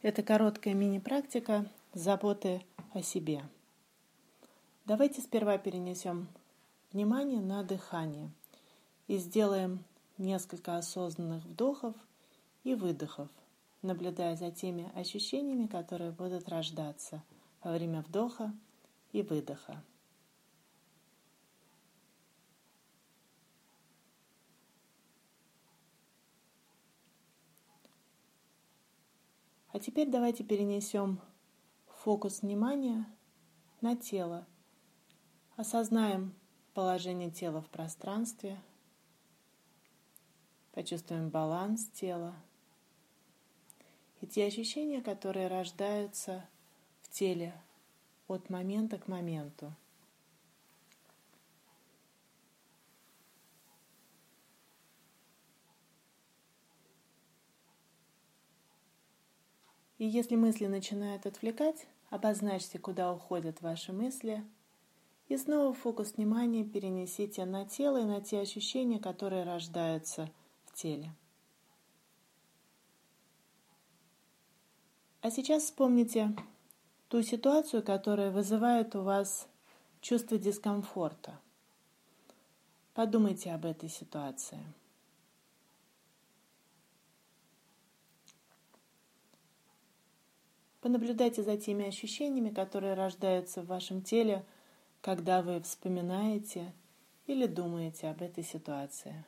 Это короткая мини-практика заботы о себе. Давайте сперва перенесем внимание на дыхание и сделаем несколько осознанных вдохов и выдохов, наблюдая за теми ощущениями, которые будут рождаться во время вдоха и выдоха. А теперь давайте перенесем фокус внимания на тело. Осознаем положение тела в пространстве. Почувствуем баланс тела. И те ощущения, которые рождаются в теле от момента к моменту. И если мысли начинают отвлекать, обозначьте, куда уходят ваши мысли, и снова фокус внимания перенесите на тело и на те ощущения, которые рождаются в теле. А сейчас вспомните ту ситуацию, которая вызывает у вас чувство дискомфорта. Подумайте об этой ситуации. Понаблюдайте за теми ощущениями, которые рождаются в вашем теле, когда вы вспоминаете или думаете об этой ситуации.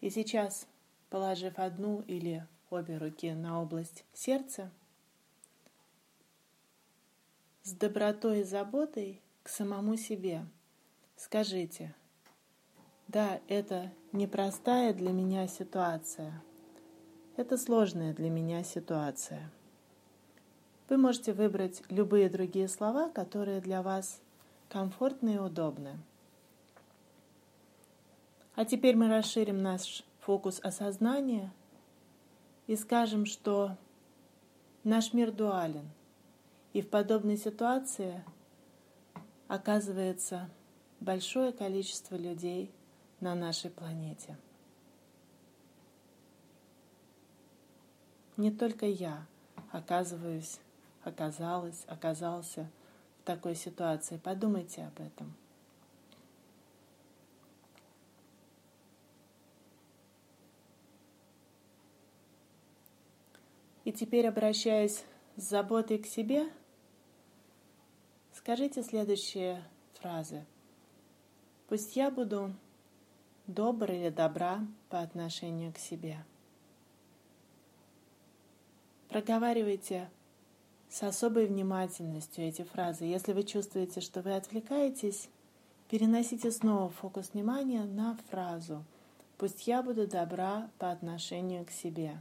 И сейчас, положив одну или обе руки на область сердца, с добротой и заботой к самому себе скажите – да, это непростая для меня ситуация. Это сложная для меня ситуация. Вы можете выбрать любые другие слова, которые для вас комфортны и удобны. А теперь мы расширим наш фокус осознания и скажем, что наш мир дуален, и в подобной ситуации оказывается большое количество людей – на нашей планете. Не только я оказываюсь, оказалась, оказался в такой ситуации. Подумайте об этом. И теперь, обращаясь с заботой к себе, скажите следующие фразы. Пусть я буду добр или добра по отношению к себе. Проговаривайте с особой внимательностью эти фразы. Если вы чувствуете, что вы отвлекаетесь, переносите снова фокус внимания на фразу «Пусть я буду добра по отношению к себе».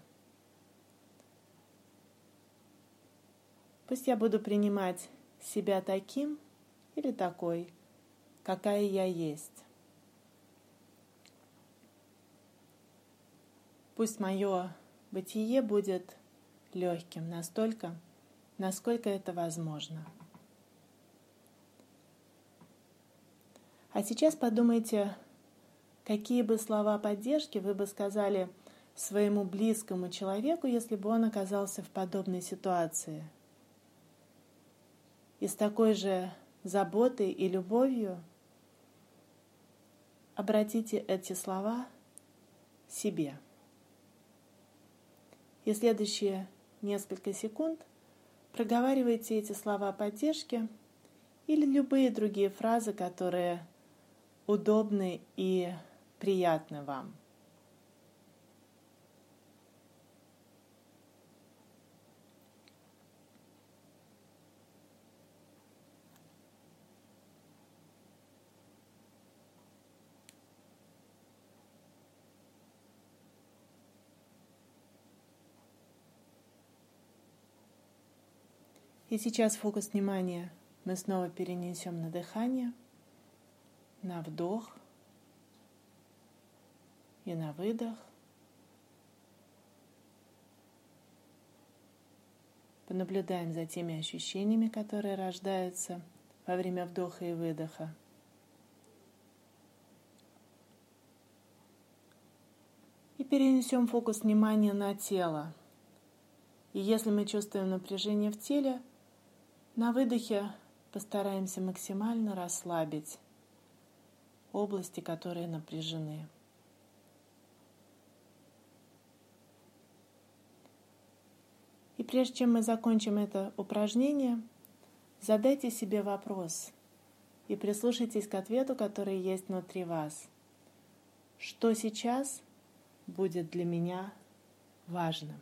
Пусть я буду принимать себя таким или такой, какая я есть. Пусть мое бытие будет легким настолько, насколько это возможно. А сейчас подумайте, какие бы слова поддержки вы бы сказали своему близкому человеку, если бы он оказался в подобной ситуации. И с такой же заботой и любовью обратите эти слова себе. И следующие несколько секунд проговаривайте эти слова поддержки или любые другие фразы, которые удобны и приятны вам. И сейчас фокус внимания мы снова перенесем на дыхание, на вдох и на выдох. Понаблюдаем за теми ощущениями, которые рождаются во время вдоха и выдоха. И перенесем фокус внимания на тело. И если мы чувствуем напряжение в теле – на выдохе постараемся максимально расслабить области, которые напряжены. И прежде чем мы закончим это упражнение, задайте себе вопрос и прислушайтесь к ответу, который есть внутри вас. Что сейчас будет для меня важным?